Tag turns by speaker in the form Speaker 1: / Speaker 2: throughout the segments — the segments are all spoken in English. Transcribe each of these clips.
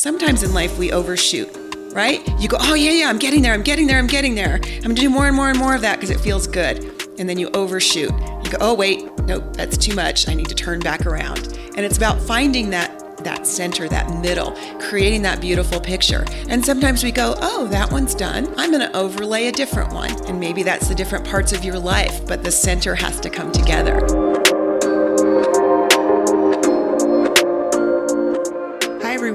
Speaker 1: sometimes in life we overshoot, right? You go, oh, yeah, yeah, I'm getting there, I'm getting there, I'm getting there. I'm gonna do more and more and more of that because it feels good. And then you overshoot. You go, oh, wait, nope, that's too much. I need to turn back around. And it's about finding that that center, that middle, creating that beautiful picture. And sometimes we go, oh, that one's done. I'm going to overlay a different one. And maybe that's the different parts of your life, but the center has to come together.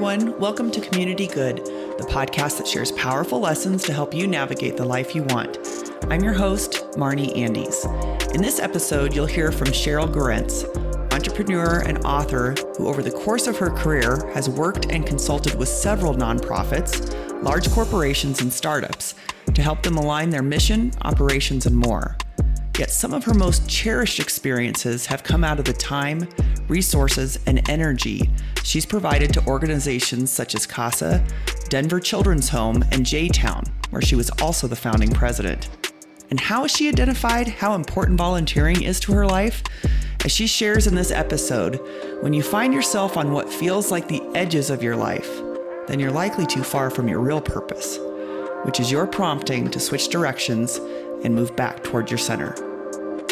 Speaker 2: Everyone. Welcome to Community Good, the podcast that shares powerful lessons to help you navigate the life you want. I'm your host, Marnie Andes. In this episode, you'll hear from Sheryl Gurrentz, entrepreneur and author who, over the course of her career, has worked and consulted with several nonprofits, large corporations, and startups to help them align their mission, operations, and more. Yet some of her most cherished experiences have come out of the time, resources, and energy she's provided to organizations such as CASA, Denver Children's Home, and JTown, where she was also the founding president. And how has she identified how important volunteering is to her life? As she shares in this episode, when you find yourself on what feels like the edges of your life, then you're likely too far from your real purpose, which is your prompting to switch directions and move back toward your center.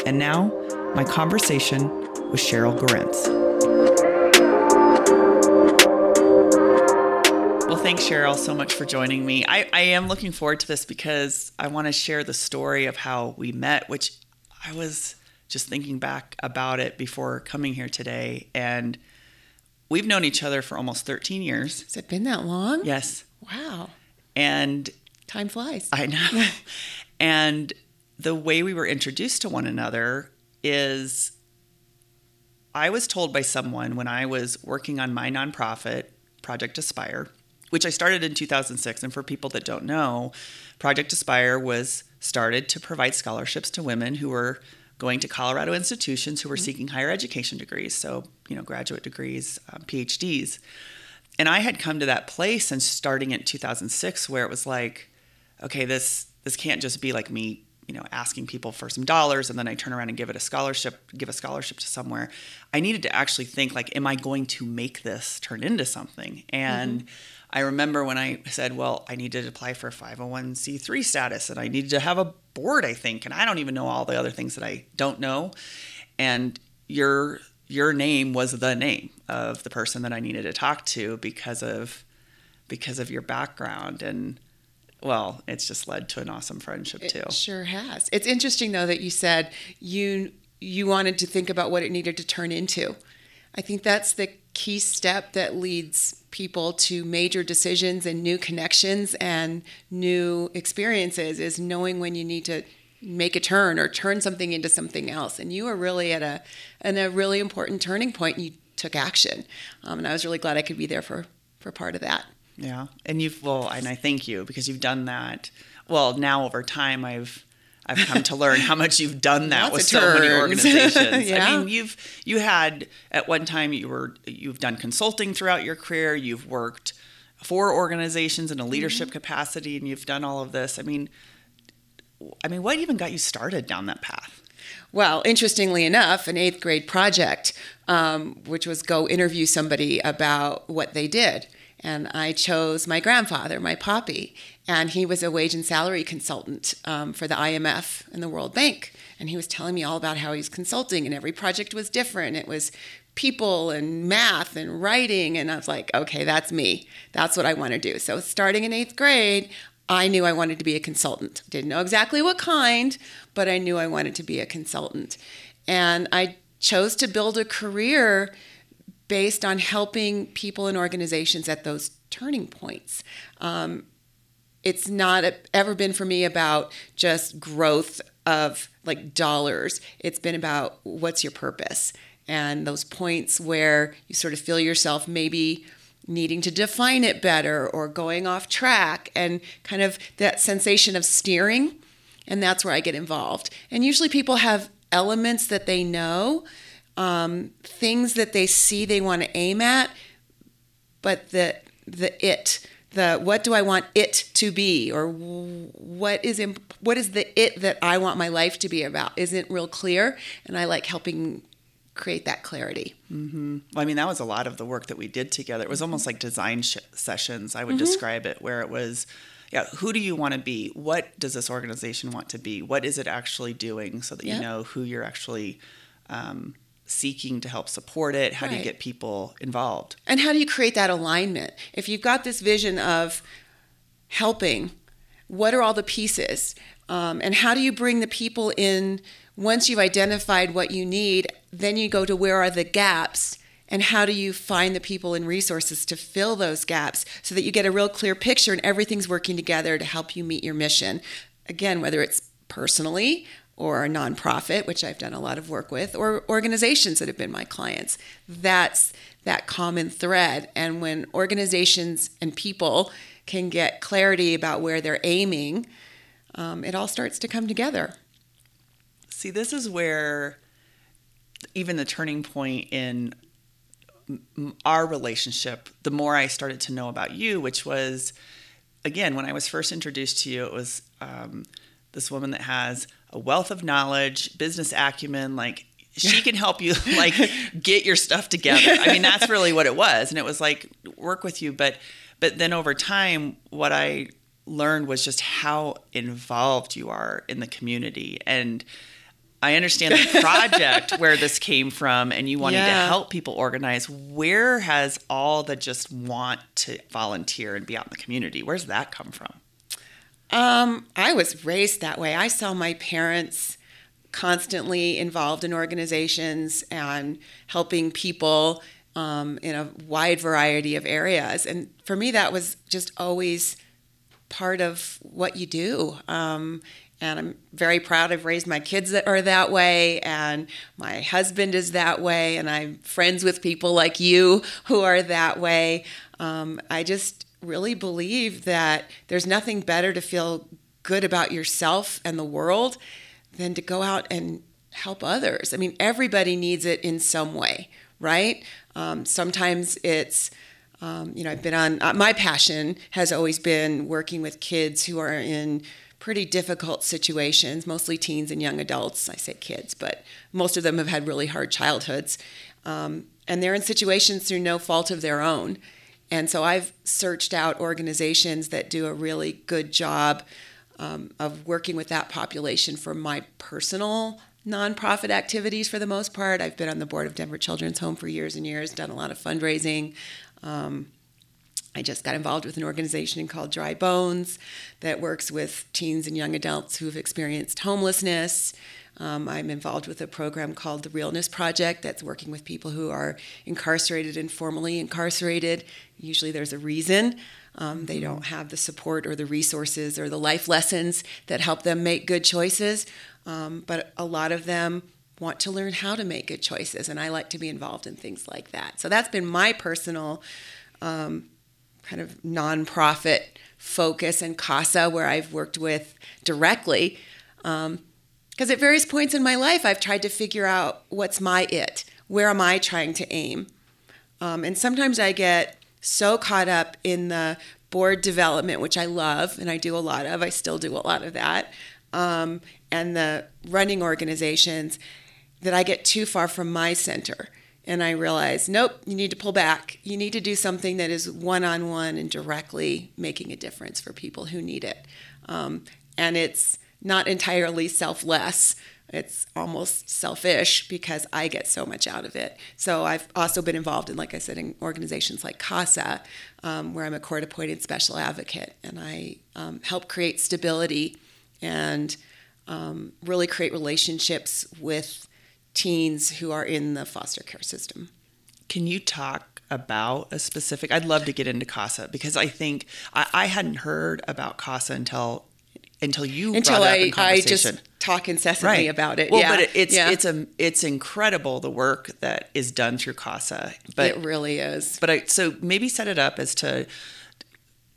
Speaker 2: And now, my conversation with Sheryl Gurrentz. Well, thanks, Sheryl, so much for joining me. I, I am looking forward to this because I want to share the story of how we met, which I was just thinking back about it before coming here today. And we've known each other for almost 13 years.
Speaker 1: Has it been that long?
Speaker 2: Yes.
Speaker 1: Wow.
Speaker 2: And
Speaker 1: time flies.
Speaker 2: I know. and the way we were introduced to one another is I was told by someone when I was working on my nonprofit, Project Aspire, which I started in 2006. And for people that don't know, Project Aspire was started to provide scholarships to women who were going to Colorado institutions who were mm-hmm. seeking higher education degrees, so you know graduate degrees, um, PhDs. And I had come to that place and starting in 2006 where it was like, okay, this this can't just be like me, you know, asking people for some dollars and then I turn around and give it a scholarship, give a scholarship to somewhere. I needed to actually think like, am I going to make this turn into something? And mm-hmm. I remember when I said, well, I needed to apply for 501c3 status and I needed to have a board, I think, and I don't even know all the other things that I don't know. And your your name was the name of the person that I needed to talk to because of because of your background and well, it's just led to an awesome friendship too.
Speaker 1: Sure has. It's interesting though that you said you you wanted to think about what it needed to turn into. I think that's the key step that leads people to major decisions and new connections and new experiences is knowing when you need to make a turn or turn something into something else. And you were really at a, at a really important turning point and you took action. Um, and I was really glad I could be there for, for part of that.
Speaker 2: Yeah. And you've, well, and I thank you because you've done that. Well, now over time, I've, I've come to learn how much you've done that with so many organizations. yeah. I mean, you've you had at one time you were you've done consulting throughout your career. You've worked for organizations in a leadership mm-hmm. capacity, and you've done all of this. I mean, I mean, what even got you started down that path?
Speaker 1: Well, interestingly enough, an eighth grade project, um, which was go interview somebody about what they did. And I chose my grandfather, my poppy, and he was a wage and salary consultant um, for the IMF and the World Bank. And he was telling me all about how he's consulting, and every project was different. It was people and math and writing, and I was like, okay, that's me. That's what I want to do. So starting in eighth grade, I knew I wanted to be a consultant. Didn't know exactly what kind, but I knew I wanted to be a consultant. And I chose to build a career based on helping people and organizations at those turning points. Um, it's not ever been for me about just growth of like dollars. It's been about what's your purpose and those points where you sort of feel yourself maybe needing to define it better or going off track and kind of that sensation of steering. And that's where I get involved. And usually people have elements that they know, um, things that they see they want to aim at, but the the it the what do I want it to be or what is imp- what is the it that I want my life to be about isn't real clear and I like helping create that clarity.
Speaker 2: Mm-hmm. Well, I mean, that was a lot of the work that we did together. It was almost like design sh- sessions, I would mm-hmm. describe it, where it was, yeah, who do you want to be? What does this organization want to be? What is it actually doing so that you know who you're actually um, seeking to help support it? How right. do you get people involved?
Speaker 1: And how do you create that alignment? If you've got this vision of helping, what are all the pieces? Um, and how do you bring the people in once you've identified what you need? Then you go to where are the gaps and how do you find the people and resources to fill those gaps so that you get a real clear picture and everything's working together to help you meet your mission? Again, whether it's personally or a nonprofit, which I've done a lot of work with, or organizations that have been my clients. That's that common thread. And when organizations and people can get clarity about where they're aiming, um, it all starts to come together.
Speaker 2: See, this is where even the turning point in our relationship, the more I started to know about you, which was, again, when I was first introduced to you, it was um, this woman that has a wealth of knowledge, business acumen, like she can help you like get your stuff together. I mean, that's really what it was. And it was like work with you, but but then over time what I learned was just how involved you are in the community and I understand the project where this came from and you wanting yeah. to help people organize. Where has all the just want to volunteer and be out in the community? Where's that come from?
Speaker 1: Um, I was raised that way. I saw my parents constantly involved in organizations and helping people um, in a wide variety of areas. And for me, that was just always part of what you do. Um, and I'm very proud I've raised my kids that are that way, and my husband is that way, and I'm friends with people like you who are that way. Um, I just really believe that there's nothing better to feel good about yourself and the world than to go out and help others. I mean, everybody needs it in some way, right? Um, sometimes it's um, you know, I've been on, uh, my passion has always been working with kids who are in pretty difficult situations, mostly teens and young adults. I say kids, but most of them have had really hard childhoods. Um, and they're in situations through no fault of their own. And so I've searched out organizations that do a really good job um, of working with that population for my personal nonprofit activities for the most part. I've been on the board of Denver Children's Home for years and years, done a lot of fundraising. Um, I just got involved with an organization called Dry Bones that works with teens and young adults who have experienced homelessness. Um, I'm involved with a program called the Realness Project that's working with people who are incarcerated and formerly incarcerated. Usually there's a reason. Um, they don't have the support or the resources or the life lessons that help them make good choices. Um, but a lot of them want to learn how to make good choices, and I like to be involved in things like that. So that's been my personal um, kind of nonprofit focus and CASA, where I've worked with directly. Because um, at various points in my life, I've tried to figure out what's my it. Where am I trying to aim? Um, and sometimes I get so caught up in the board development, which I love and I do a lot of. I still do a lot of that. Um, and the running organizations that I get too far from my center. And I realized, nope, you need to pull back. You need to do something that is one on one and directly making a difference for people who need it. Um, and it's not entirely selfless, it's almost selfish because I get so much out of it. So I've also been involved in, like I said, in organizations like CASA, um, where I'm a court appointed special advocate and I um, help create stability and um, really create relationships with teens who are in the foster care system.
Speaker 2: Can you talk about a specific? I'd love to get into CASA because I think I, I hadn't heard about CASA until until you
Speaker 1: until
Speaker 2: I,
Speaker 1: I just talk incessantly
Speaker 2: right.
Speaker 1: about it.
Speaker 2: Well,
Speaker 1: yeah.
Speaker 2: but it, it's yeah. it's a it's incredible the work that is done through CASA. But
Speaker 1: it really is.
Speaker 2: But I so maybe set it up as to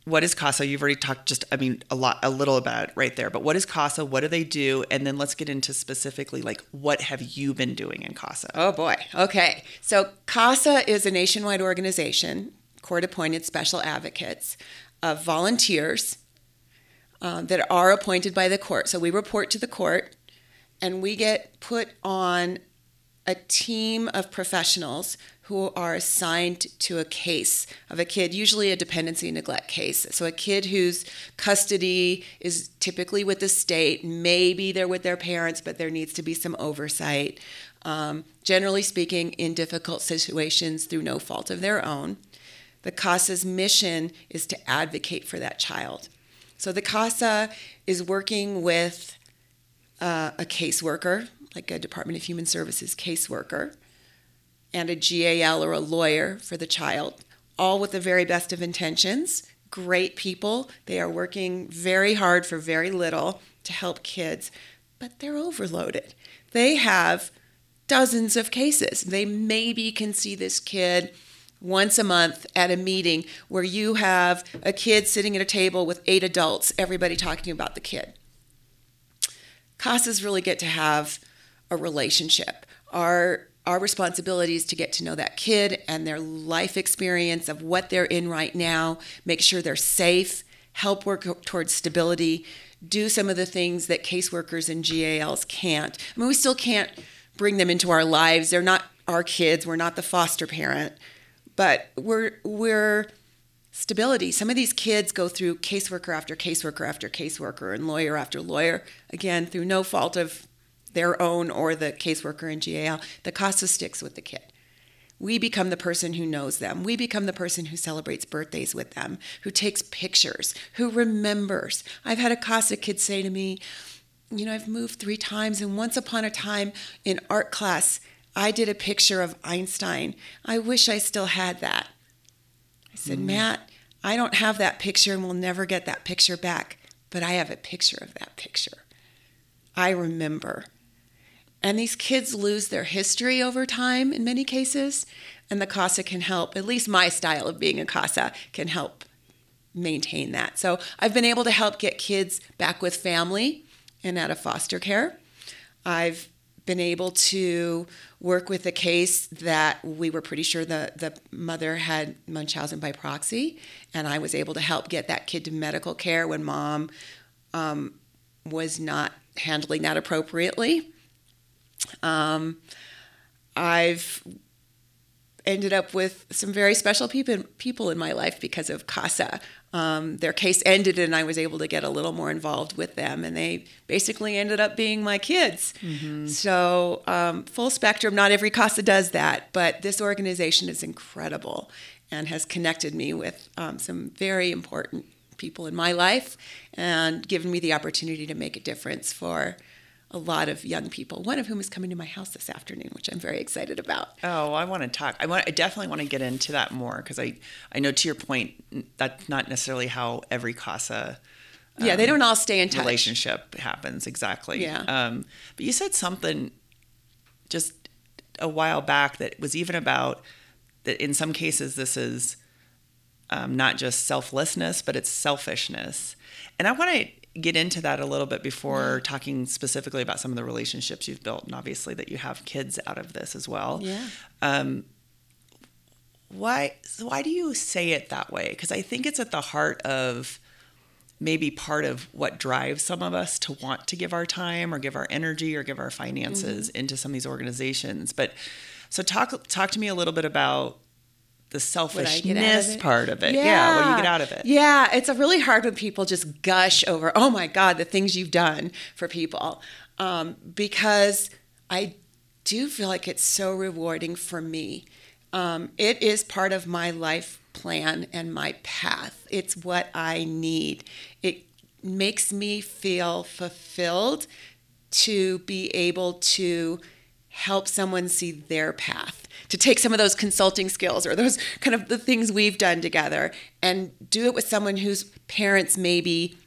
Speaker 2: what is CASA? You've already talked just, I mean, a lot, a little about it right there. But what is CASA? What do they do? And then let's get into specifically like what have you been doing in CASA?
Speaker 1: Oh boy. Okay. So CASA is a nationwide organization, court-appointed special advocates of volunteers um, that are appointed by the court. So we report to the court, and we get put on a team of professionals who are assigned to a case of a kid, usually a dependency neglect case. So, a kid whose custody is typically with the state, maybe they're with their parents, but there needs to be some oversight. Um, generally speaking, in difficult situations through no fault of their own. The CASA's mission is to advocate for that child. So, the CASA is working with uh, a caseworker, like a Department of Human Services caseworker and a GAL or a lawyer for the child, all with the very best of intentions. Great people. They are working very hard for very little to help kids, but they're overloaded. They have dozens of cases. They maybe can see this kid once a month at a meeting where you have a kid sitting at a table with eight adults, everybody talking about the kid. CASAs really get to have a relationship. Our our responsibility is to get to know that kid and their life experience of what they're in right now, make sure they're safe, help work towards stability, do some of the things that caseworkers and GALs can't. I mean, we still can't bring them into our lives. They're not our kids. We're not the foster parent, but we're we're stability. Some of these kids go through caseworker after caseworker after caseworker and lawyer after lawyer, again through no fault of their own or the caseworker in GAL, the CASA sticks with the kid. We become the person who knows them. We become the person who celebrates birthdays with them, who takes pictures, who remembers. I've had a CASA kid say to me, You know, I've moved three times, and once upon a time in art class, I did a picture of Einstein. I wish I still had that. I said, mm. Matt, I don't have that picture and we'll never get that picture back, but I have a picture of that picture. I remember. And these kids lose their history over time in many cases, and the CASA can help, at least my style of being a CASA can help maintain that. So I've been able to help get kids back with family and out of foster care. I've been able to work with a case that we were pretty sure the, the mother had Munchausen by proxy, and I was able to help get that kid to medical care when mom um, was not handling that appropriately. Um, I've ended up with some very special people people in my life because of CASA. Um, their case ended, and I was able to get a little more involved with them, and they basically ended up being my kids. Mm-hmm. So, um, full spectrum. Not every CASA does that, but this organization is incredible and has connected me with um, some very important people in my life and given me the opportunity to make a difference for a lot of young people, one of whom is coming to my house this afternoon, which I'm very excited about.
Speaker 2: Oh, I want to talk. I want. I definitely want to get into that more because I, I know to your point, that's not necessarily how every casa.
Speaker 1: Um, yeah, they don't all stay in touch.
Speaker 2: Relationship happens exactly.
Speaker 1: Yeah.
Speaker 2: Um, but you said something just a while back that was even about that. In some cases, this is um, not just selflessness, but it's selfishness. And I want to get into that a little bit before yeah. talking specifically about some of the relationships you've built, and obviously that you have kids out of this as well.
Speaker 1: Yeah.
Speaker 2: Um, why? Why do you say it that way? Because I think it's at the heart of maybe part of what drives some of us to want to give our time or give our energy or give our finances mm-hmm. into some of these organizations. But so talk talk to me a little bit about the selfishness of part of it. Yeah. yeah. What do you get out of it?
Speaker 1: Yeah. It's a really hard when people just gush over, oh my God, the things you've done for people. Um, because I do feel like it's so rewarding for me. Um, it is part of my life plan and my path. It's what I need. It makes me feel fulfilled to be able to help someone see their path, to take some of those consulting skills or those kind of the things we've done together and do it with someone whose parents maybe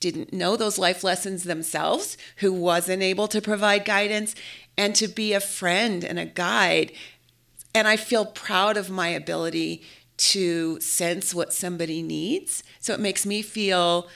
Speaker 1: didn't know those life lessons themselves, who wasn't able to provide guidance, and to be a friend and a guide. And I feel proud of my ability to sense what somebody needs. So it makes me feel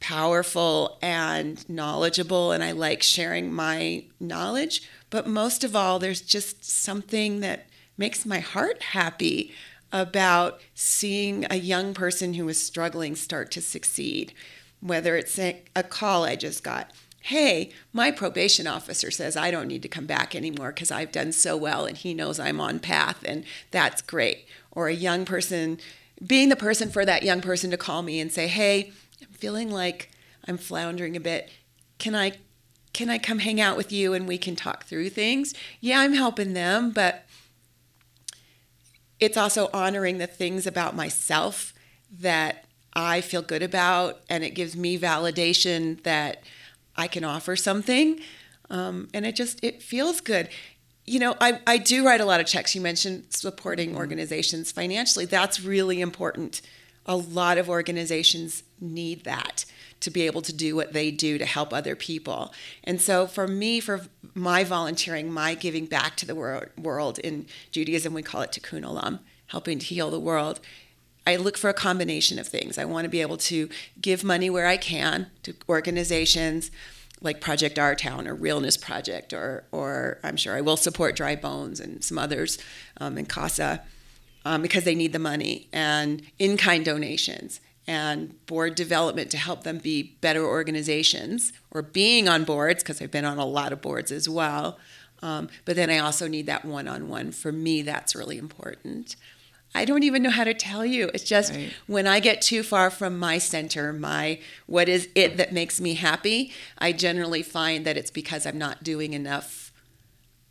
Speaker 1: powerful and knowledgeable, and I like sharing my knowledge. But most of all, there's just something that makes my heart happy about seeing a young person who is struggling start to succeed. Whether it's a, call I just got, hey, my probation officer says I don't need to come back anymore because I've done so well and he knows I'm on path and that's great. Or a young person, being the person for that young person to call me and say, hey, I'm feeling like I'm floundering a bit. Can I can I come hang out with you and we can talk through things? Yeah, I'm helping them, but it's also honoring the things about myself that I feel good about and it gives me validation that I can offer something. Um, and it just it feels good. You know, I, I do write a lot of checks. You mentioned supporting mm-hmm. organizations financially. That's really important. A lot of organizations need that to be able to do what they do to help other people. And so for me, for my volunteering, my giving back to the wor- world in Judaism, we call it tikkun olam, helping to heal the world. I look for a combination of things. I want to be able to give money where I can to organizations like Project Our Town or Realness Project, or, or I'm sure I will support Dry Bones and some others um, in CASA um, because they need the money, and in kind donations and board development to help them be better organizations or being on boards because I've been on a lot of boards as well. Um, but then I also need that one on one. For me, that's really important. I don't even know how to tell you. It's just right. when I get too far from my center, my what is it that makes me happy, I generally find that it's because I'm not doing enough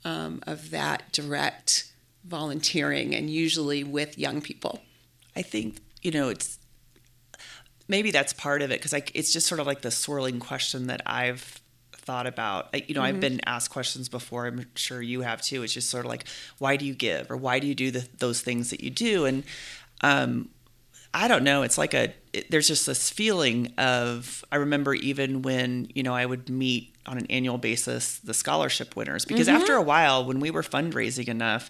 Speaker 1: um, of that direct volunteering and usually with young people.
Speaker 2: I think, you know, it's maybe that's part of it because like it's just sort of like the swirling question that I've thought about. You know, mm-hmm. I've been asked questions before. I'm sure you have too. It's just sort of like, why do you give, or why do you do the, those things that you do? And um, I don't know. It's like a. It, there's just this feeling of. I remember even when you know I would meet on an annual basis the scholarship winners because mm-hmm. after a while, when we were fundraising enough,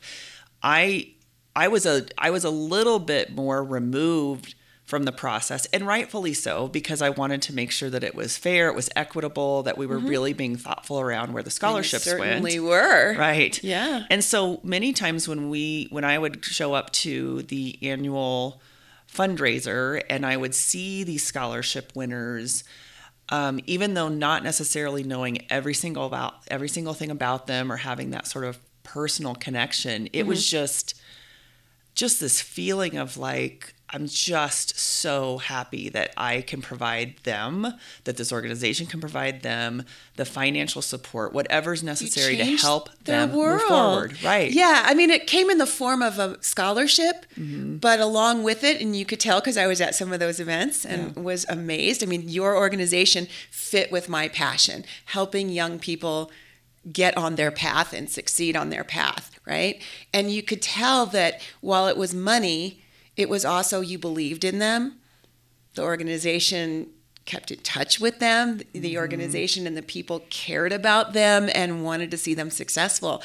Speaker 2: I I was a I was a little bit more removed from the process, and rightfully so, because I wanted to make sure that it was fair, it was equitable, that we were mm-hmm. really being thoughtful around where the scholarships
Speaker 1: and certainly
Speaker 2: went.
Speaker 1: were.
Speaker 2: Right.
Speaker 1: Yeah.
Speaker 2: And so many times when we when I would show up to the annual fundraiser and I would see these scholarship winners um, even though not necessarily knowing every single about every single thing about them or having that sort of personal connection, it mm-hmm. was just just this feeling of like I'm just so happy that I can provide them, that this organization can provide them the financial support, whatever's necessary to help them world. move forward. Right.
Speaker 1: Yeah. I mean, it came in the form of a scholarship, mm-hmm. but along with it, and you could tell because I was at some of those events and yeah. was amazed. I mean, your organization fit with my passion, helping young people get on their path and succeed on their path, right? And you could tell that while it was money, it was also you believed in them. The organization kept in touch with them. The mm-hmm. organization and the people cared about them and wanted to see them successful.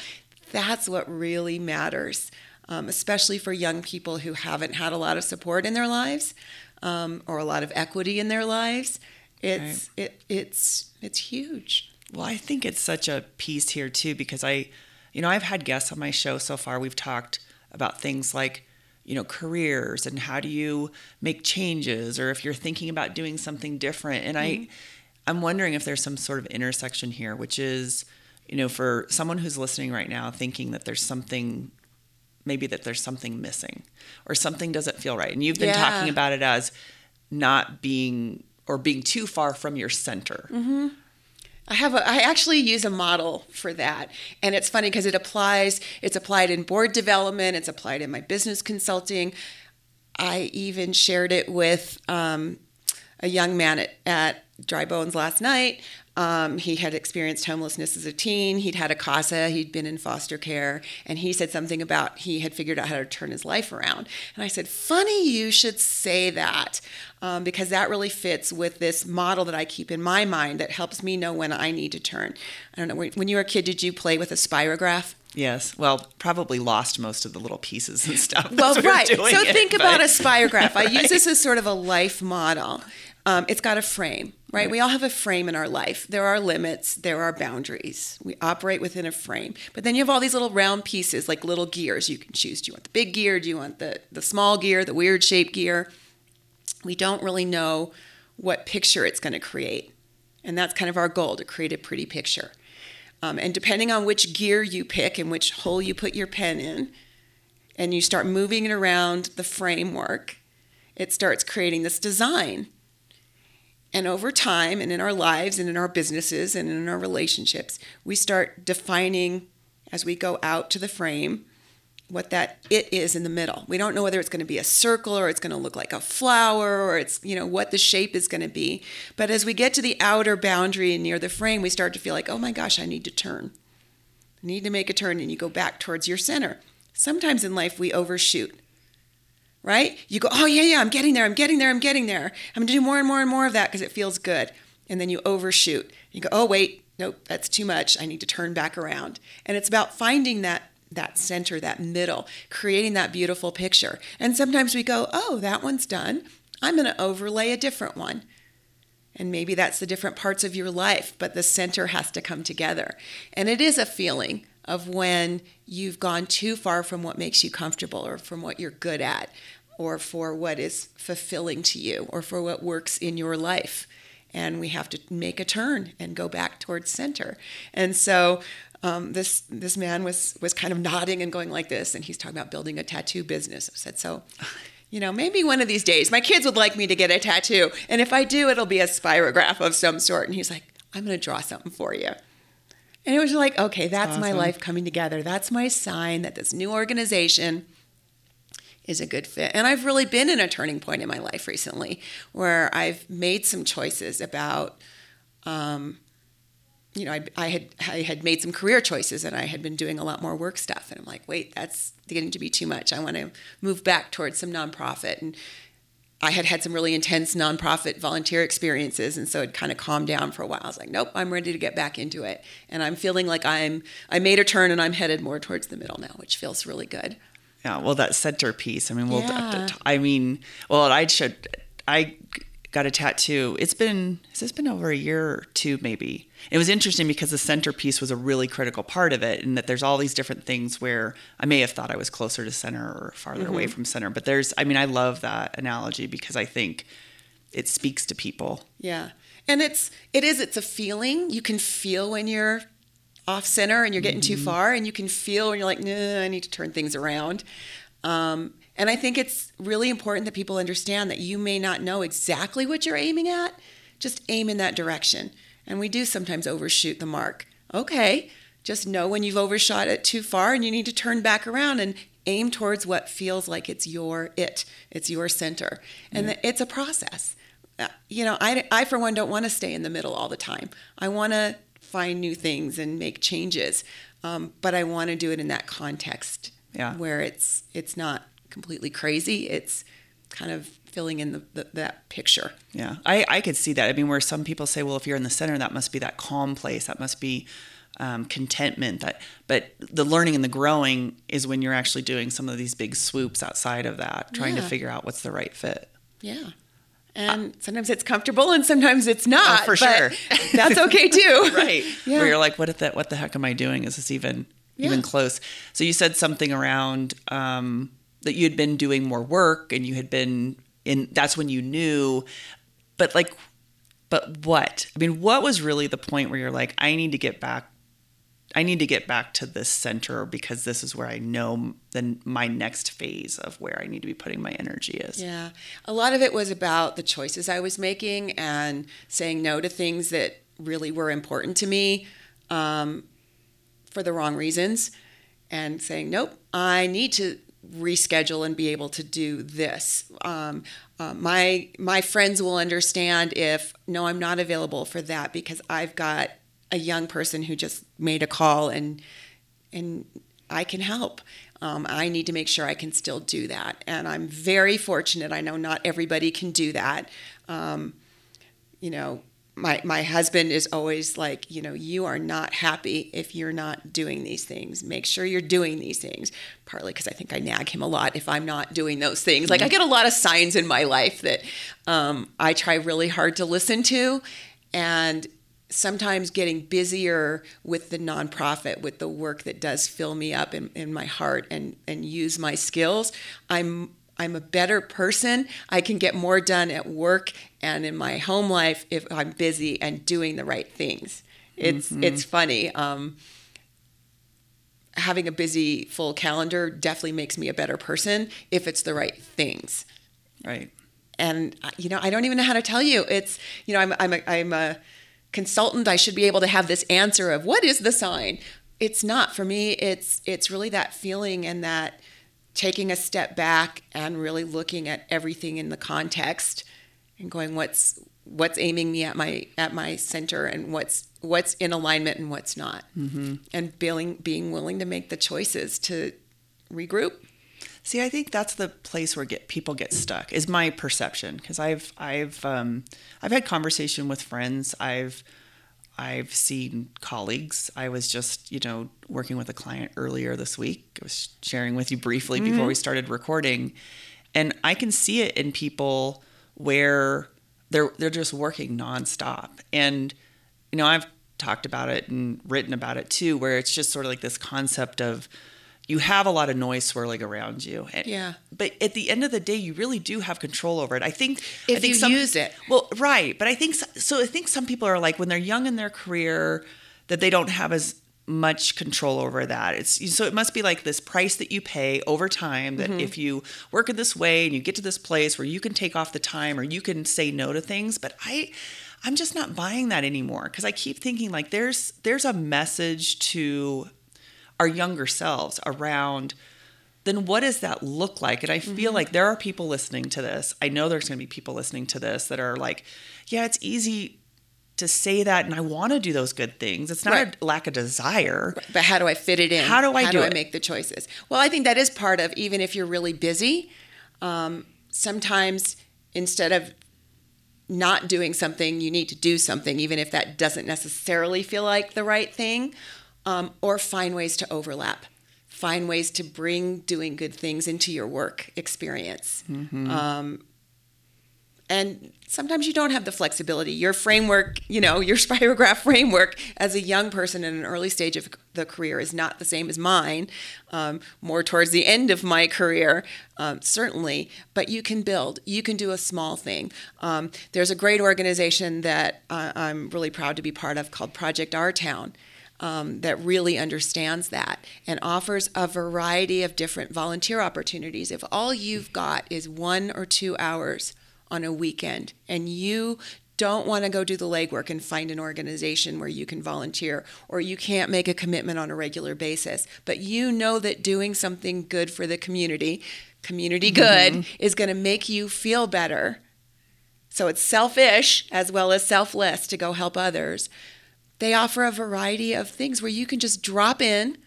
Speaker 1: That's what really matters, um, especially for young people who haven't had a lot of support in their lives um, or a lot of equity in their lives. It's right. it, it's it's huge.
Speaker 2: Well, I think it's such a piece here too because I, you know, I've had guests on my show so far. We've talked about things like you know careers and how do you make changes or if you're thinking about doing something different and mm-hmm. i i'm wondering if there's some sort of intersection here which is you know for someone who's listening right now thinking that there's something maybe that there's something missing or something doesn't feel right and you've been yeah. talking about it as not being or being too far from your center
Speaker 1: mm-hmm. I have a, I actually use a model for that. And it's funny because it applies, it's applied in board development, it's applied in my business consulting. I even shared it with um, a young man at, at Dry Bones last night. Um, he had experienced homelessness as a teen. He'd had a CASA. He'd been in foster care. And he said something about he had figured out how to turn his life around. And I said, Funny you should say that um, because that really fits with this model that I keep in my mind that helps me know when I need to turn. I don't know, when you were a kid, did you play with a spirograph?
Speaker 2: Yes. Well, probably lost most of the little pieces and stuff.
Speaker 1: well, right. So it, think but... about a spirograph. I use this as sort of a life model. Um, it's got a frame, right? right? We all have a frame in our life. There are limits, there are boundaries. We operate within a frame. But then you have all these little round pieces, like little gears you can choose. Do you want the big gear? Do you want the, the small gear, the weird shaped gear? We don't really know what picture it's going to create. And that's kind of our goal to create a pretty picture. Um, and depending on which gear you pick and which hole you put your pen in, and you start moving it around the framework, it starts creating this design. And over time, and in our lives, and in our businesses, and in our relationships, we start defining as we go out to the frame what that it is in the middle. We don't know whether it's going to be a circle or it's going to look like a flower or it's, you know, what the shape is going to be. But as we get to the outer boundary and near the frame, we start to feel like, oh my gosh, I need to turn. I need to make a turn, and you go back towards your center. Sometimes in life, we overshoot, right? You go, oh yeah, yeah, I'm getting there, I'm getting there, I'm getting there. I'm going to do more and more and more of that because it feels good. And then you overshoot. You go, oh, wait, nope, that's too much. I need to turn back around. And it's about finding that that center, that middle, creating that beautiful picture. And sometimes we go, oh, that one's done. I'm going to overlay a different one. And maybe that's the different parts of your life, but the center has to come together. And it is a feeling of when you've gone too far from what makes you comfortable or from what you're good at or for what is fulfilling to you or for what works in your life. And we have to make a turn and go back towards center. And so um, this this man was was kind of nodding and going like this, and he's talking about building a tattoo business. I said, so. You know, maybe one of these days my kids would like me to get a tattoo. And if I do, it'll be a spirograph of some sort. And he's like, I'm going to draw something for you. And it was like, okay, that's awesome. my life coming together. That's my sign that this new organization is a good fit. And I've really been in a turning point in my life recently where I've made some choices about um, you know, I, I, had I had made some career choices and I had been doing a lot more work stuff, and I'm like, wait, that's getting to be too much. I want to move back towards some nonprofit, and I had had some really intense nonprofit volunteer experiences, and so it kind of calmed down for a while. I was like, nope, I'm ready to get back into it, and I'm feeling like I'm I made a turn and I'm headed more towards the middle now, which feels really good.
Speaker 2: Yeah, well, that centerpiece. I mean, we'll. Yeah. I mean, well, I should. I got a tattoo. It's been has this been over a year or two maybe. It was interesting because the centerpiece was a really critical part of it, and that there's all these different things where I may have thought I was closer to center or farther mm-hmm. away from center. But there's, I mean, I love that analogy because I think it speaks to people.
Speaker 1: Yeah, and it's it is it's a feeling you can feel when you're off center and you're getting mm-hmm. too far, and you can feel when you're like, no, I need to turn things around. Um, and I think it's really important that people understand that you may not know exactly what you're aiming at, just aim in that direction. And we do sometimes overshoot the mark. Okay, just know when you've overshot it too far and you need to turn back around and aim towards what feels like it's your it, it's your center. And mm it's a process. Uh, you know, I, I, for one, don't want to stay in the middle all the time. I want to find new things and make changes, um, but I want to do it in that context yeah. where it's it's not completely crazy. It's kind of filling in the, the, that picture.
Speaker 2: Yeah, I, I could see that. I mean, where some people say, well, if you're in the center, that must be that calm place. That must be um, contentment. That, but the learning and the growing is when you're actually doing some of these big swoops outside of that, trying yeah. to figure out what's the right fit.
Speaker 1: Yeah. And uh, sometimes it's comfortable and sometimes it's not.
Speaker 2: Oh, for sure.
Speaker 1: That's okay too.
Speaker 2: right. Yeah. Where you're like, what, the, what the heck am I doing? Is this even yeah. even close? So you said something around um, that you had been doing more work and you had been in that's when you knew. But like but what? I mean what was really the point where you're like i need to get back i need to get back to this center because this is where i know then my next phase of where i need to be putting my energy is?
Speaker 1: Yeah. A lot of it was about the choices i was making and saying no to things that really were important to me um, for the wrong reasons and saying nope i need to reschedule and be able to do this. Um, uh, my my friends will understand if no, I'm not available for that because I've got a young person who just made a call and and I can help. Um, I need to make sure I can still do that, and I'm very fortunate. I know not everybody can do that. Um, you know, my my husband is always like, you know, you are not happy if you're not doing these things. Make sure you're doing these things. Partly because I think I nag him a lot if I'm not doing those things. Like I get a lot of signs in my life that um, I try really hard to listen to, and sometimes getting busier with the nonprofit, with the work that does fill me up in, in my heart and and use my skills. I'm I'm a better person. I can get more done at work and in my home life if I'm busy and doing the right things. It's mm-hmm. it's funny. Um, having a busy full calendar definitely makes me a better person if it's the right things.
Speaker 2: Right.
Speaker 1: And uh, you know, I don't even know how to tell you. It's you know, I'm I'm a, I'm a consultant. I should be able to have this answer of what is the sign. It's not for me. It's it's really that feeling and that taking a step back and really looking at everything in the context and going what's what's aiming me at my at my center and what's what's in alignment and what's not mm-hmm. and being being willing to make the choices to regroup
Speaker 2: see i think that's the place where get people get stuck is my perception because i've i've um, i've had conversation with friends i've I've seen colleagues. I was just, you know, working with a client earlier this week. I was sharing with you briefly mm-hmm. before we started recording. And I can see it in people where they're they're just working nonstop. And you know, I've talked about it and written about it too, where it's just sort of like this concept of you have a lot of noise swirling around you.
Speaker 1: And, yeah.
Speaker 2: But at the end of the day, you really do have control over it. I think
Speaker 1: if
Speaker 2: I think
Speaker 1: you
Speaker 2: some,
Speaker 1: use it.
Speaker 2: Well, right. But I think so. I think some people are like when they're young in their career that they don't have as much control over that. It's so it must be like this price that you pay over time that mm-hmm. if you work in this way and you get to this place where you can take off the time or you can say no to things, but I I'm just not buying that anymore because I keep thinking like there's there's a message to our younger selves around then what does that look like? And I feel mm-hmm. like there are people listening to this. I know there's going to be people listening to this that are like, yeah, it's easy to say that and I want to do those good things. It's not right. a lack of desire.
Speaker 1: Right. But how do I fit it in?
Speaker 2: How do I
Speaker 1: how
Speaker 2: do,
Speaker 1: do
Speaker 2: I
Speaker 1: make the choices? Well, I think that is part of even if you're really busy, um, sometimes instead of not doing something, you need to do something, even if that doesn't necessarily feel like the right thing um, or find ways to overlap. Find ways to bring doing good things into your work experience. Mm-hmm. Um, and sometimes you don't have the flexibility. Your framework, you know, your spirograph framework as a young person in an early stage of the career is not the same as mine. Um, more towards the end of my career, um, certainly. But you can build. You can do a small thing. Um, there's a great organization that uh, I'm really proud to be part of called Project Our Town um, that really understands that and offers a variety of different volunteer opportunities. If all you've got is one or two hours on a weekend and you don't want to go do the legwork and find an organization where you can volunteer, or you can't make a commitment on a regular basis, but you know that doing something good for the community, community good, mm-hmm. is going to make you feel better. So it's selfish as well as selfless to go help others. They offer a variety of things where you can just drop in,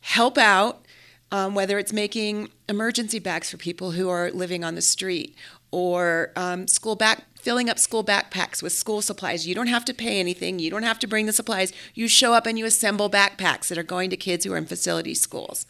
Speaker 1: help out, um, whether it's making emergency bags for people who are living on the street or um, school back filling up school backpacks with school supplies. You don't have to pay anything. You don't have to bring the supplies. You show up and you assemble backpacks that are going to kids who are in facility schools.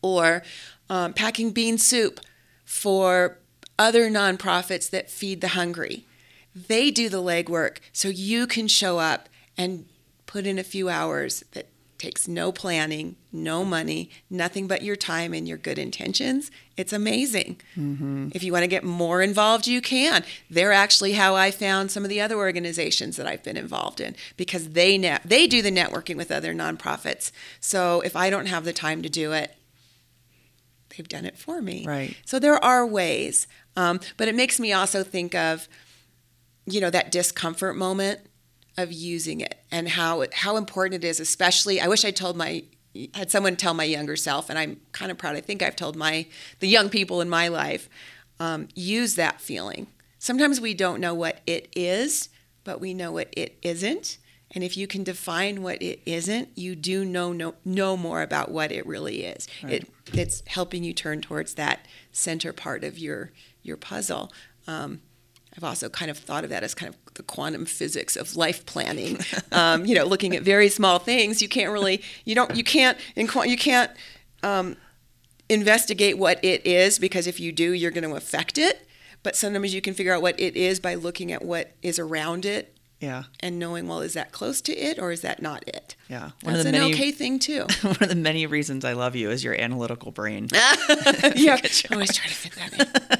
Speaker 1: Or um, packing bean soup for other nonprofits that feed the hungry. They do the legwork so you can show up and put in a few hours that takes no planning, no money, nothing but your time and your good intentions. It's amazing. Mm-hmm. If you want to get more involved, you can. They're actually how I found some of the other organizations that I've been involved in because they net they do the networking with other nonprofits. So if I don't have the time to do it, they've done it for me.
Speaker 2: Right.
Speaker 1: So there are ways, um, but it makes me also think of you know, that discomfort moment of using it and how how important it is, especially I wish I told my had someone tell my younger self, and I'm kind of proud. I think I've told my the young people in my life um, use that feeling. Sometimes we don't know what it is, but we know what it isn't. And if you can define what it isn't, you do know know, know more about what it really is. Right. It it's helping you turn towards that center part of your your puzzle. Um, I've also kind of thought of that as kind of the quantum physics of life planning. Um, you know, looking at very small things, you can't really, you don't, you can't, in, you can't um, investigate what it is because if you do, you're going to affect it. But sometimes you can figure out what it is by looking at what is around it
Speaker 2: Yeah.
Speaker 1: and knowing, well, is that close to it or is that not it?
Speaker 2: Yeah.
Speaker 1: That's an okay thing too.
Speaker 2: one of the many reasons I love you is your analytical brain.
Speaker 1: yeah, I always try to fit that in.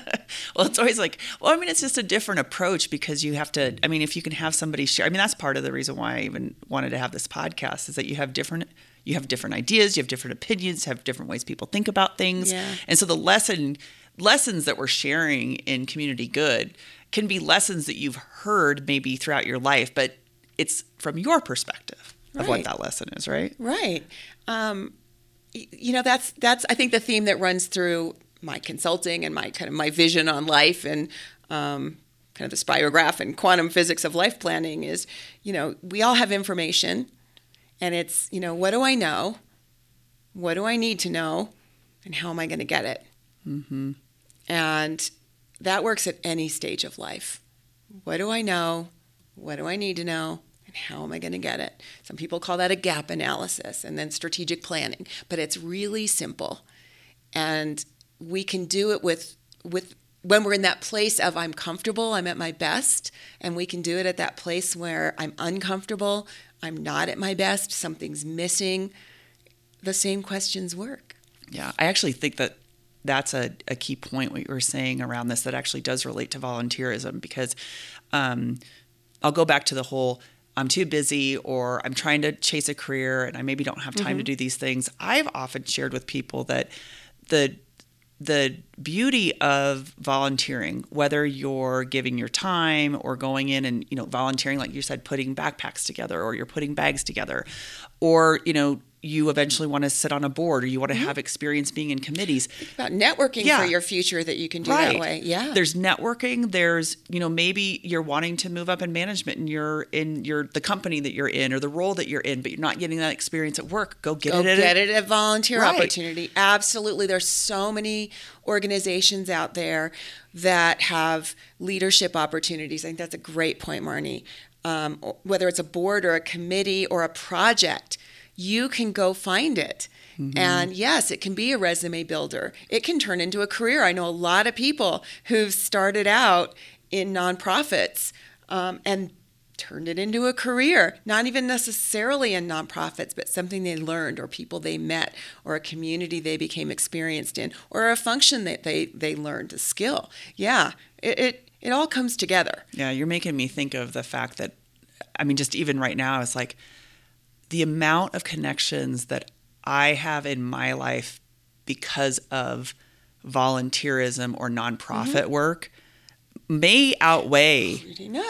Speaker 2: Well, it's always like, well, I mean, it's just a different approach because you have to. I mean, if you can have somebody share, I mean, that's part of the reason why I even wanted to have this podcast is that you have different. You have different ideas, you have different opinions, have different ways people think about things.
Speaker 1: Yeah.
Speaker 2: And so the lesson lessons that we're sharing in community good can be lessons that you've heard maybe throughout your life, but it's from your perspective of what that lesson is, right?
Speaker 1: Right. Um, you know, that's that's I think the theme that runs through my consulting and my kind of my vision on life and um, kind of the spirograph and quantum physics of life planning is, you know, we all have information, and it's you know, what do I know? What do I need to know? And how am I going to get it?
Speaker 2: Mm-hmm.
Speaker 1: And that works at any stage of life. What do I know? What do I need to know? And how am I going to get it? Some people call that a gap analysis and then strategic planning, but it's really simple. And we can do it with with when we're in that place of I'm comfortable, I'm at my best, and we can do it at that place where I'm uncomfortable, I'm not at my best, something's missing. The same questions work.
Speaker 2: Yeah, I actually think that that's a, a key point what you were saying around this that actually does relate to volunteerism because um, I'll go back to the whole I'm too busy or I'm trying to chase a career and I maybe don't have time to do these things. I've often shared with people that the the beauty of volunteering, whether you're giving your time or going in and you know volunteering, like you said, putting backpacks together or you're putting bags together, or you know you eventually want to sit on a board or you want to have experience being in committees.
Speaker 1: About networking
Speaker 2: Yeah.
Speaker 1: for your future that you can do that way. Yeah.
Speaker 2: There's networking. There's you know maybe you're wanting to move up in management and you're in your the company that you're in or the role that you're in, but you're not getting that experience at work. Go get
Speaker 1: Go
Speaker 2: it. at
Speaker 1: get it at volunteer
Speaker 2: Right.
Speaker 1: opportunity. Absolutely. There's so many organizations out there that have leadership opportunities. I think that's a great point, Marnie. Um, whether it's a board or a committee or a project, you can go find it. And yes, it can be a resume builder. It can turn into a career. I know a lot of people who've started out in nonprofits um, and turned it into a career, not even necessarily in nonprofits, but something they learned or people they met or a community they became experienced in or a function that they, they learned, a skill. Yeah, it, it, it all comes together.
Speaker 2: Yeah, you're making me think of the fact that, I mean, just even right now, it's like the amount of connections that I have in my life because of volunteerism or nonprofit work may outweigh.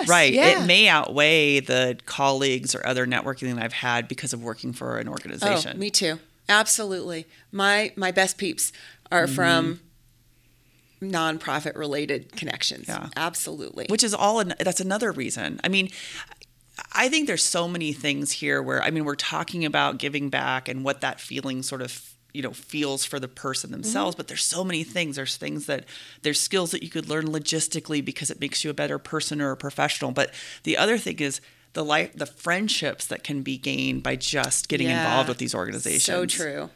Speaker 2: Right.
Speaker 1: Yeah.
Speaker 2: It may outweigh the colleagues or other networking that I've had because of working for an organization.
Speaker 1: Oh, me too. Absolutely. My my best peeps are
Speaker 2: Mm-hmm.
Speaker 1: from nonprofit related connections.
Speaker 2: Yeah.
Speaker 1: Absolutely.
Speaker 2: which is all an, that's another reason i mean i think there's so many things here where i mean we're talking about giving back and what that feeling sort of you know feels for the person mm-hmm. themselves but there's so many things there's things that there's skills that you could learn logistically because it makes you a better person or a professional but the other thing is the life the friendships that can be gained by just getting
Speaker 1: Yeah.
Speaker 2: involved with these organizations
Speaker 1: So true.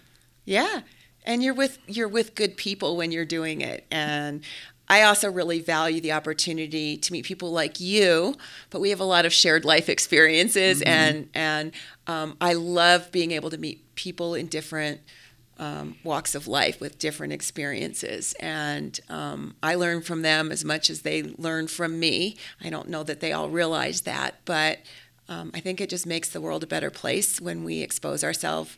Speaker 1: Yeah. And you're with you're with good people when you're doing it. And I also really value the opportunity to meet people like you, but we have a lot of shared life experiences and and um, I love being able to meet people in different um, walks of life with different experiences. And um, I learn from them as much as they learn from me. I don't know that they all realize that, but um, I think it just makes the world a better place when we expose ourselves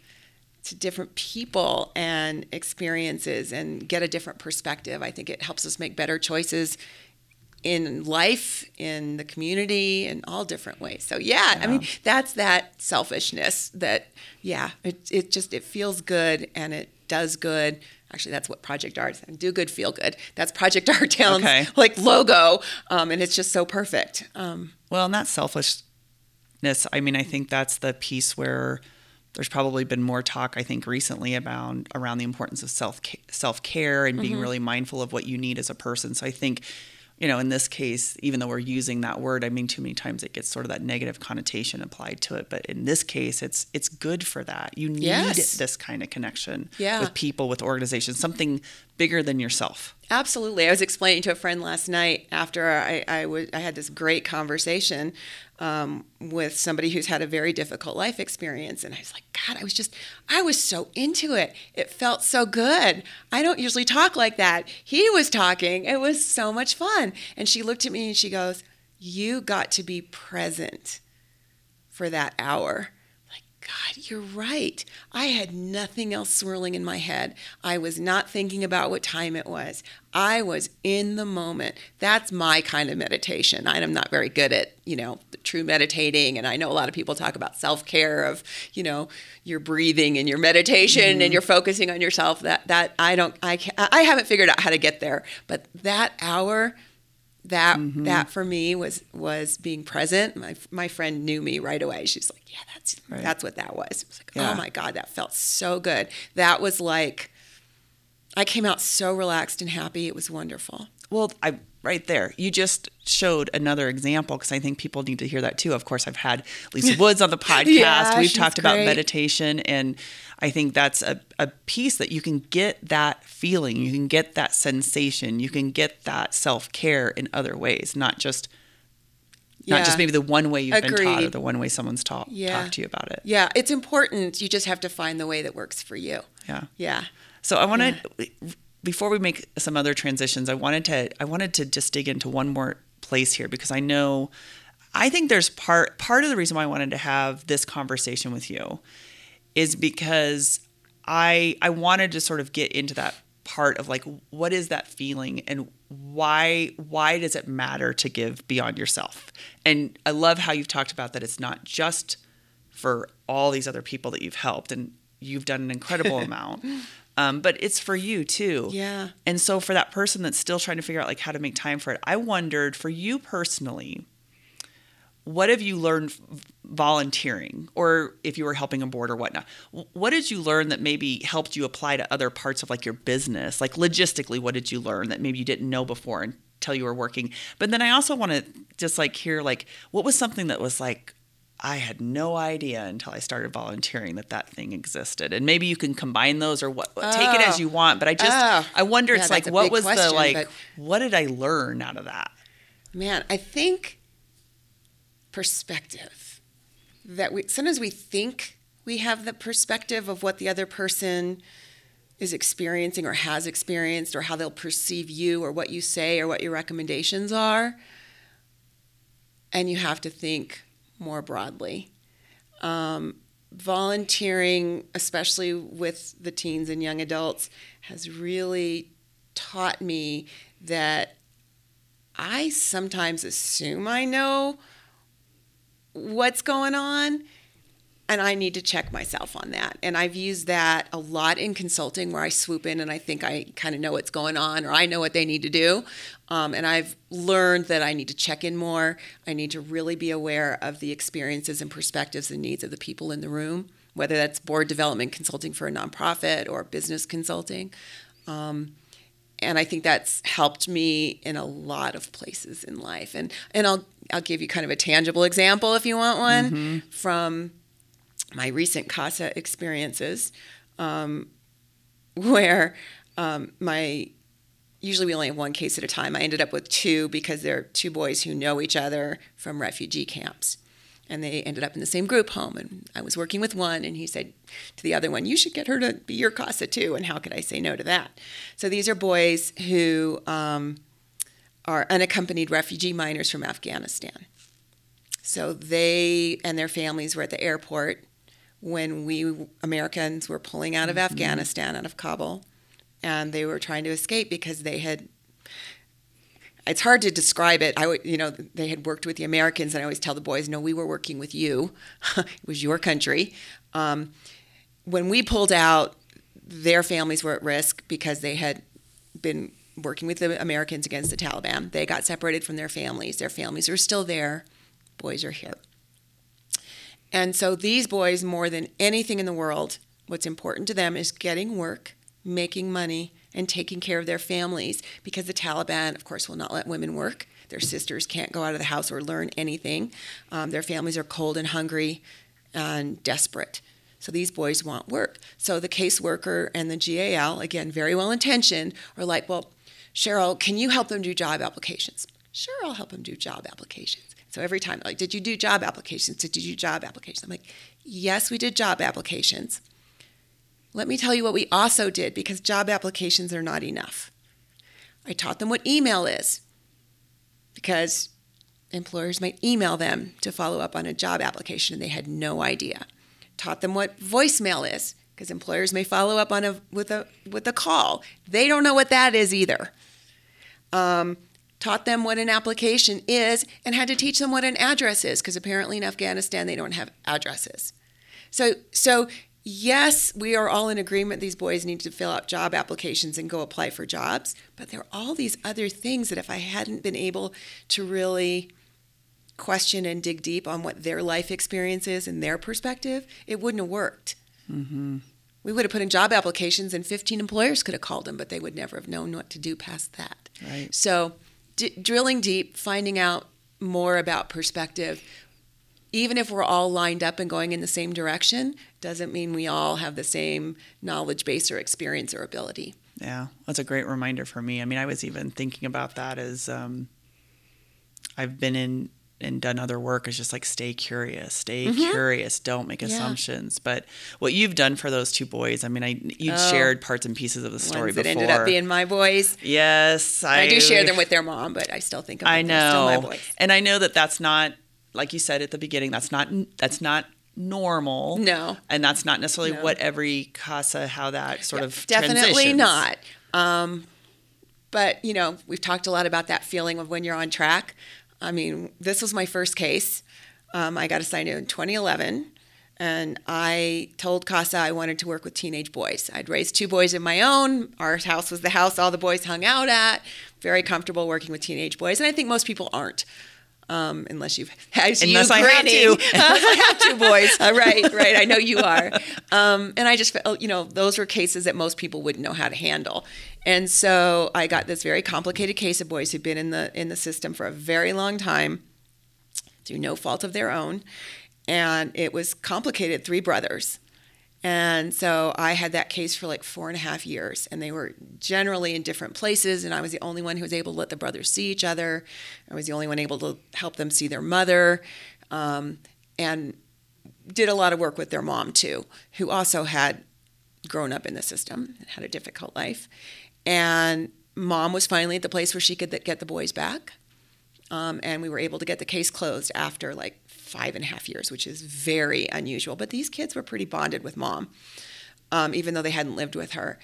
Speaker 1: to different people and experiences and get a different perspective. I think it helps us make better choices in life, in the community, in all different ways. So yeah, I mean that's that selfishness that yeah, it it just it feels good and it does good. Actually, that's what Project Art is. Do good, feel good. That's Project Our Town's
Speaker 2: Okay.
Speaker 1: like logo, um, and it's just so perfect. Um,
Speaker 2: Well, and that selfishness, I mean, I think that's the piece where there's probably been more talk, I think, recently about around the importance of self self care and being mm-hmm. really mindful of what you need as a person. So I think, you know, in this case, even though we're using that word, I mean, too many times it gets sort of that negative connotation applied to it. But in this case, it's it's good for that. You need
Speaker 1: Yes.
Speaker 2: this kind of connection
Speaker 1: Yeah.
Speaker 2: with people, with organizations, something bigger than yourself.
Speaker 1: Absolutely. I was explaining to a friend last night after I, I, w- I had this great conversation um, with somebody who's had a very difficult life experience. And I was like, God, I was just, I was so into it. It felt so good. I don't usually talk like that. He was talking. It was so much fun. And she looked at me and she goes, You got to be present for that hour. God, you're right. I had nothing else swirling in my head. I was not thinking about what time it was. I was in the moment. That's my kind of meditation. I'm not very good at, you know, true meditating. And I know a lot of people talk about self care of, you know, your breathing and your meditation mm-hmm. and you're focusing on yourself. That, that I don't, I, can't, I haven't figured out how to get there. But that hour, that mm-hmm. that for me was was being present. My my friend knew me right away. She's like, "Yeah, that's right. that's what that was." I was like, yeah. "Oh my god, that felt so good." That was like I came out so relaxed and happy. It was wonderful.
Speaker 2: Well, I right there. You just showed another example because I think people need to hear that too. Of course, I've had Lisa Woods on the podcast. yeah, We've talked great. about meditation and I think that's a, a piece that you can get that feeling, you can get that sensation, you can get that self care in other ways, not just not just maybe the one way you've Agreed. been taught or the one way someone's taught yeah. talked to you about it.
Speaker 1: Yeah, it's important. You just have to find the way that works for you.
Speaker 2: Yeah.
Speaker 1: Yeah.
Speaker 2: So I want to yeah. Before we make some other transitions, I wanted to I wanted to just dig into one more place here because I know I think there's part part of the reason why I wanted to have this conversation with you is because I I wanted to sort of get into that part of like what is that feeling and why why does it matter to give beyond yourself? And I love how you've talked about that it's not just for all these other people that you've helped and you've done an incredible amount. Um, but it's for you too.
Speaker 1: Yeah.
Speaker 2: And so for that person that's still trying to figure out like how to make time for it, I wondered for you personally, what have you learned volunteering or if you were helping a board or whatnot what did you learn that maybe helped you apply to other parts of like your business like logistically what did you learn that maybe you didn't know before until you were working but then i also want to just like hear like what was something that was like I had no idea until I started volunteering that that thing existed. And maybe you can combine those or what oh. take it as oh. you want, but I just oh. I wonder it's like what was question, the like what did I learn out of that?
Speaker 1: Man, I think perspective. That we sometimes we think we have the perspective of what the other person is experiencing or has experienced or how they'll perceive you or what you say or what your recommendations are. And you have to think more broadly. Um, volunteering, especially with the teens and young adults, has really taught me that I sometimes assume I know what's going on and I need to check myself on that. And I've used that a lot in consulting where I swoop in and I think I kind of know what's going on or I know what they need to do. Um, and I've learned that I need to check in more. I need to really be aware of the experiences and perspectives and needs of the people in the room, whether that's board development consulting for a nonprofit or business consulting. Um, and I think that's helped me in a lot of places in life. And and I'll I'll give you kind of a tangible example if you want one mm-hmm. from my recent CASA experiences, um, where um, my usually we only have one case at a time. I ended up with two because they're two boys who know each other from refugee camps and they ended up in the same group home. And I was working with one, and he said to the other one, "You should get her to be your CASA too." And how could I say no to that? So these are boys who um, are unaccompanied refugee minors from Afghanistan. So they and their families were at the airport when we Americans were pulling out of mm-hmm. Afghanistan, out of Kabul, and they were trying to escape because they had it's hard to describe it. I, you know, they had worked with the Americans, and I always tell the boys, "No, we were working with you. it was your country." Um, when we pulled out, their families were at risk because they had been working with the Americans against the Taliban. They got separated from their families. Their families are still there. Boys are here. And so these boys, more than anything in the world, what's important to them is getting work, making money, and taking care of their families because the Taliban, of course, will not let women work. Their sisters can't go out of the house or learn anything. Um, their families are cold and hungry and desperate. So these boys want work. So the caseworker and the GAL, again, very well intentioned, are like, well, Sheryl, can you help them do job applications? Sure, I'll help them do job applications. So every time, like, did you do job applications? Did you do job applications? I'm like, yes, we did job applications. Let me tell you what we also did because job applications are not enough. I taught them what email is because employers might email them to follow up on a job application and they had no idea. Taught them what voicemail is because employers may follow up on a with a with a call. They don't know what that is either. Um, taught them what an application is and had to teach them what an address is because apparently in Afghanistan they don't have addresses. So so yes, we are all in agreement these boys need to fill out job applications and go apply for jobs, but there are all these other things that if I hadn't been able to really question and dig deep on what their life experience is and their perspective, it wouldn't have worked. Mm-hmm. We would have put in job applications and 15 employers could have called them, but they would never have known what to do past that.
Speaker 2: Right.
Speaker 1: So, d- drilling deep, finding out more about perspective, even if we're all lined up and going in the same direction, doesn't mean we all have the same knowledge base or experience or ability.
Speaker 2: Yeah, that's a great reminder for me. I mean, I was even thinking about that as um, I've been in and done other work is just like stay curious, stay mm-hmm. curious, don't make yeah. assumptions. But what you've done for those two boys, I mean, I you oh, shared parts and pieces of the story
Speaker 1: that
Speaker 2: before.
Speaker 1: ended up being my boys.
Speaker 2: Yes,
Speaker 1: I, I do share them with their mom, but I still think of them
Speaker 2: I know,
Speaker 1: still my boys.
Speaker 2: and I know that that's not like you said at the beginning. That's not that's not normal.
Speaker 1: No,
Speaker 2: and that's not necessarily no. what every CASA how that sort yeah, of
Speaker 1: definitely not. Um, but you know, we've talked a lot about that feeling of when you're on track. I mean, this was my first case. Um, I got assigned in 2011, and I told CASA I wanted to work with teenage boys. I'd raised two boys of my own. Our house was the house all the boys hung out at. Very comfortable working with teenage boys, and I think most people aren't. Um, unless you've
Speaker 2: as unless you I have two, I have two boys.
Speaker 1: uh, right, right. I know you are. Um, and I just felt, you know, those were cases that most people wouldn't know how to handle. And so I got this very complicated case of boys who'd been in the in the system for a very long time, through no fault of their own, and it was complicated. Three brothers. And so I had that case for like four and a half years, and they were generally in different places. And I was the only one who was able to let the brothers see each other. I was the only one able to help them see their mother, um, and did a lot of work with their mom too, who also had grown up in the system and had a difficult life. And mom was finally at the place where she could get the boys back. Um, and we were able to get the case closed after like five and a half years, which is very unusual. But these kids were pretty bonded with mom, um, even though they hadn't lived with her.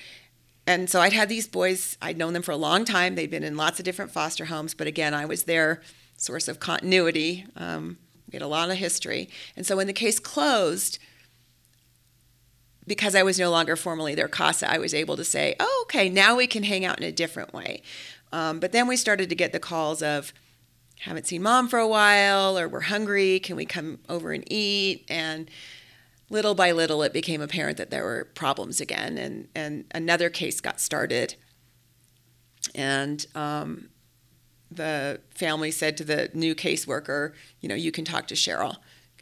Speaker 1: And so I'd had these boys, I'd known them for a long time. They'd been in lots of different foster homes, but again, I was their source of continuity. Um, we had a lot of history. And so when the case closed, because I was no longer formally their CASA, I was able to say, oh, okay, now we can hang out in a different way. Um, but then we started to get the calls of, haven't seen mom for a while, or we're hungry, can we come over and eat? And little by little, it became apparent that there were problems again, and, and another case got started. And um, the family said to the new caseworker, you know, you can talk to Sheryl.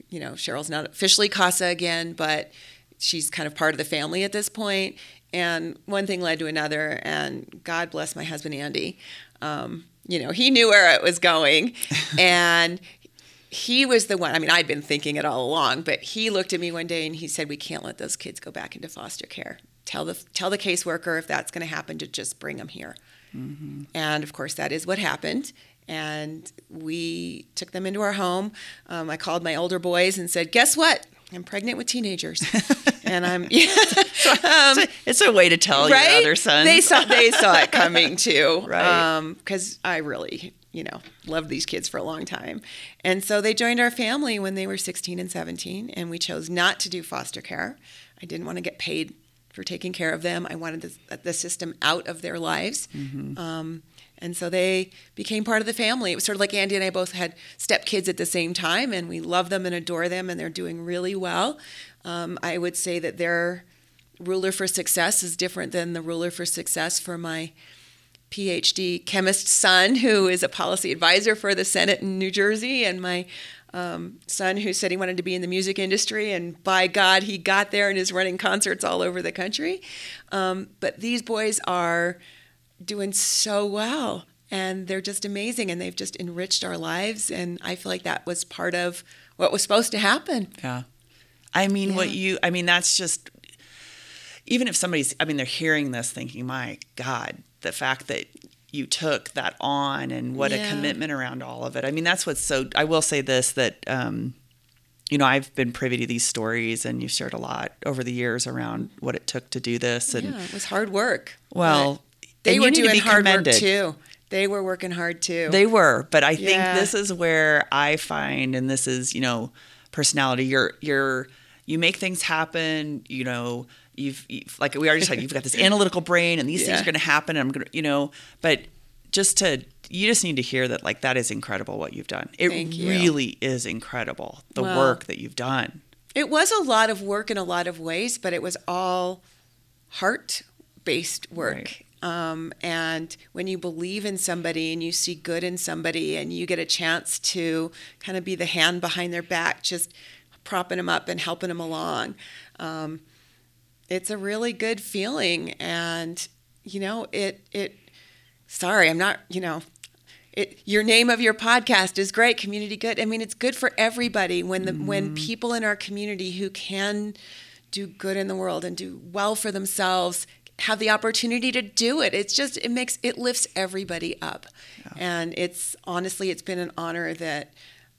Speaker 1: You know, Sheryl's not officially CASA again, but she's kind of part of the family at this point. And one thing led to another, and God bless my husband Andy. Um, you know, he knew where it was going, and he was the one. I mean, I'd been thinking it all along, but he looked at me one day and he said, "We can't let those kids go back into foster care. Tell the tell the caseworker if that's going to happen to just bring them here." Mm-hmm. And of course, that is what happened and we took them into our home. Um, I called my older boys and said, "Guess what? I'm pregnant with teenagers, and I'm yeah.
Speaker 2: um, it's, a, it's, a, way to tell right? your other sons.
Speaker 1: They saw they saw it coming too, right? Because um, I really, you know, loved these kids for a long time, and so they joined our family when they were 16 and 17, and we chose not to do foster care. I didn't want to get paid for taking care of them. I wanted the, the system out of their lives. Mm-hmm. Um, and so they became part of the family. It was sort of like Andy and I both had stepkids at the same time, and we love them and adore them, and they're doing really well. Um, I would say that their ruler for success is different than the ruler for success for my PhD chemist son who is a policy advisor for the Senate in New Jersey, and my um, son who said he wanted to be in the music industry, and by God, he got there and is running concerts all over the country. Um, but these boys are doing so well, and they're just amazing, and they've just enriched our lives. And I feel like that was part of what was supposed to happen.
Speaker 2: Yeah. I mean,
Speaker 1: Yeah.
Speaker 2: what you, I mean, that's just, even if somebody's, I mean, they're hearing this thinking, my God, the fact that you took that on and what a commitment around all of it. I mean, that's what's so, I will say this that, um, you know, I've been privy to these stories and you've shared a lot over the years around what it took to do this. And
Speaker 1: yeah, it was hard work.
Speaker 2: well,
Speaker 1: they
Speaker 2: and
Speaker 1: were doing hard
Speaker 2: commended.
Speaker 1: work too. They were working hard too.
Speaker 2: They were, but I think
Speaker 1: Yeah.
Speaker 2: this is where I find, and this is, you know, personality. You're, you're, you make things happen. You know, you've, you've like we already said, you've got this analytical brain, and these things are going to happen. And I'm going to, you know, but just to, you just need to hear that, like that is incredible what you've done. It
Speaker 1: you.
Speaker 2: really is incredible the
Speaker 1: Well,
Speaker 2: work that you've done.
Speaker 1: It was a lot of work in a lot of ways, but it was all heart based work.
Speaker 2: Right.
Speaker 1: Um, and when you believe in somebody and you see good in somebody and you get a chance to kind of be the hand behind their back, just propping them up and helping them along, um, it's a really good feeling. And, you know, it, it, sorry, I'm not, you know, it, your name of your podcast is great community good i mean it's good for everybody when the when people in our community who can do good in the world and do well for themselves have the opportunity to do it. It's just it makes it lifts everybody up. And it's honestly it's been an honor that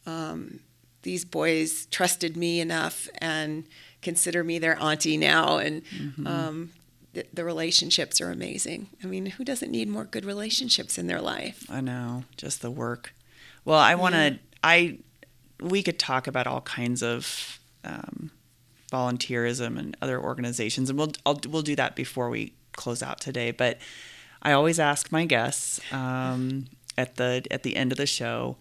Speaker 1: um, these boys trusted me enough and consider me their auntie now. And um, the, the relationships are amazing. I mean who doesn't need more good relationships in their life?
Speaker 2: I know, just the work. Well, I want to. I we could talk about all kinds of um, volunteerism and other organizations, and we'll I'll, we'll do that before we close out today. But I always ask my guests um, at the at the end of the show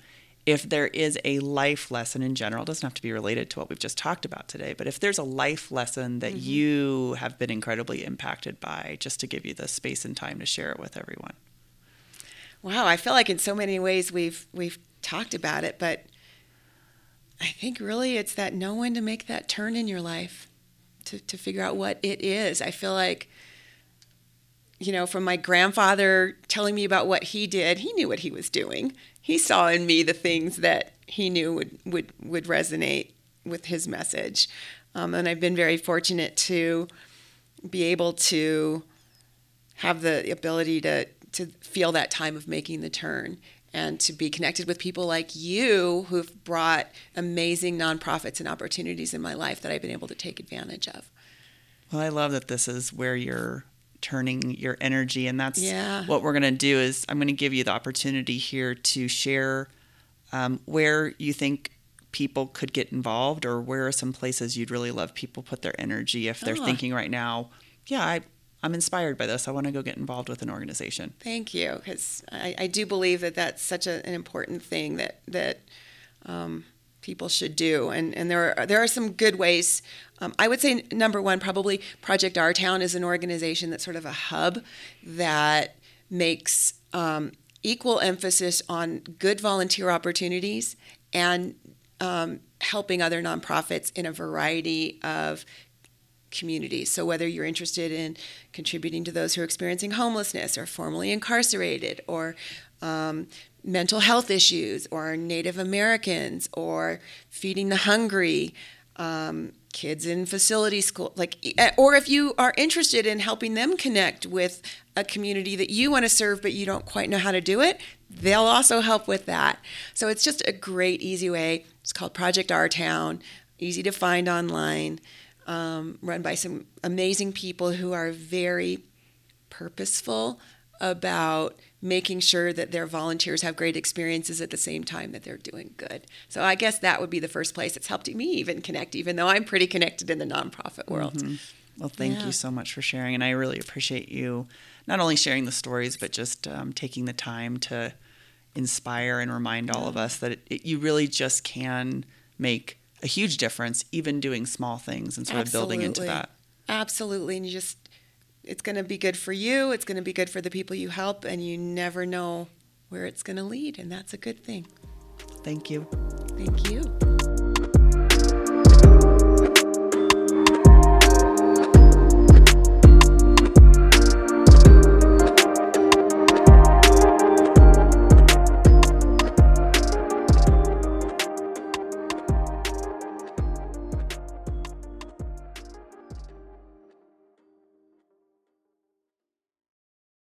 Speaker 2: if there is a life lesson in general. It doesn't have to be related to what we've just talked about today, but if there's a life lesson that you have been incredibly impacted by, just to give you the space and time to share it with everyone.
Speaker 1: Wow, I feel like in so many ways we've we've talked about it, but I think really it's that know when to make that turn in your life to, to figure out what it is. I feel like you know, from my grandfather telling me about what he did, he knew what he was doing. He saw in me the things that he knew would would, would resonate with his message. Um, and I've been very fortunate to be able to have the ability to to feel that time of making the turn and to be connected with people like you who've brought amazing nonprofits and opportunities in my life that I've been able to take advantage of.
Speaker 2: Well, I love that this is where you're turning your energy, and that's
Speaker 1: Yeah.
Speaker 2: what we're going to do. Is I'm going to give you the opportunity here to share um, where you think people could get involved, or where are some places you'd really love people put their energy if they're
Speaker 1: Ah.
Speaker 2: thinking right now, yeah, I, I'm inspired by this. I want to go get involved with an organization.
Speaker 1: Thank you, because I, I do believe that that's such a, an important thing that that um, people should do, and and there are there are some good ways. Um, I would say number one, probably Project Our Town is an organization that's sort of a hub that makes um, equal emphasis on good volunteer opportunities and um, helping other nonprofits in a variety of communities. So, whether you're interested in contributing to those who are experiencing homelessness or formerly incarcerated or um, mental health issues or Native Americans or feeding the hungry, um, kids in facility school, like, eh, or if you are interested in helping them connect with a community that you want to serve but you don't quite know how to do it, they'll also help with that. So it's just a great, easy way. It's called Project Our Town, easy to find online, um, run by some amazing people who are very purposeful about making sure that their volunteers have great experiences at the same time that they're doing good. So I guess that would be the first place it's helped me even connect, even though I'm pretty connected in the nonprofit world.
Speaker 2: Well, thank
Speaker 1: Yeah.
Speaker 2: you so much for sharing, and I really appreciate you not only sharing the stories, but just um, taking the time to inspire and remind all of us that it, it, you really just can make a huge difference, even doing small things and sort of building into that.
Speaker 1: Absolutely. And you just it's going to be good for you. It's going to be good for the people you help, and you never know where it's going to lead, and that's a good thing.
Speaker 2: Thank you.
Speaker 1: Thank you.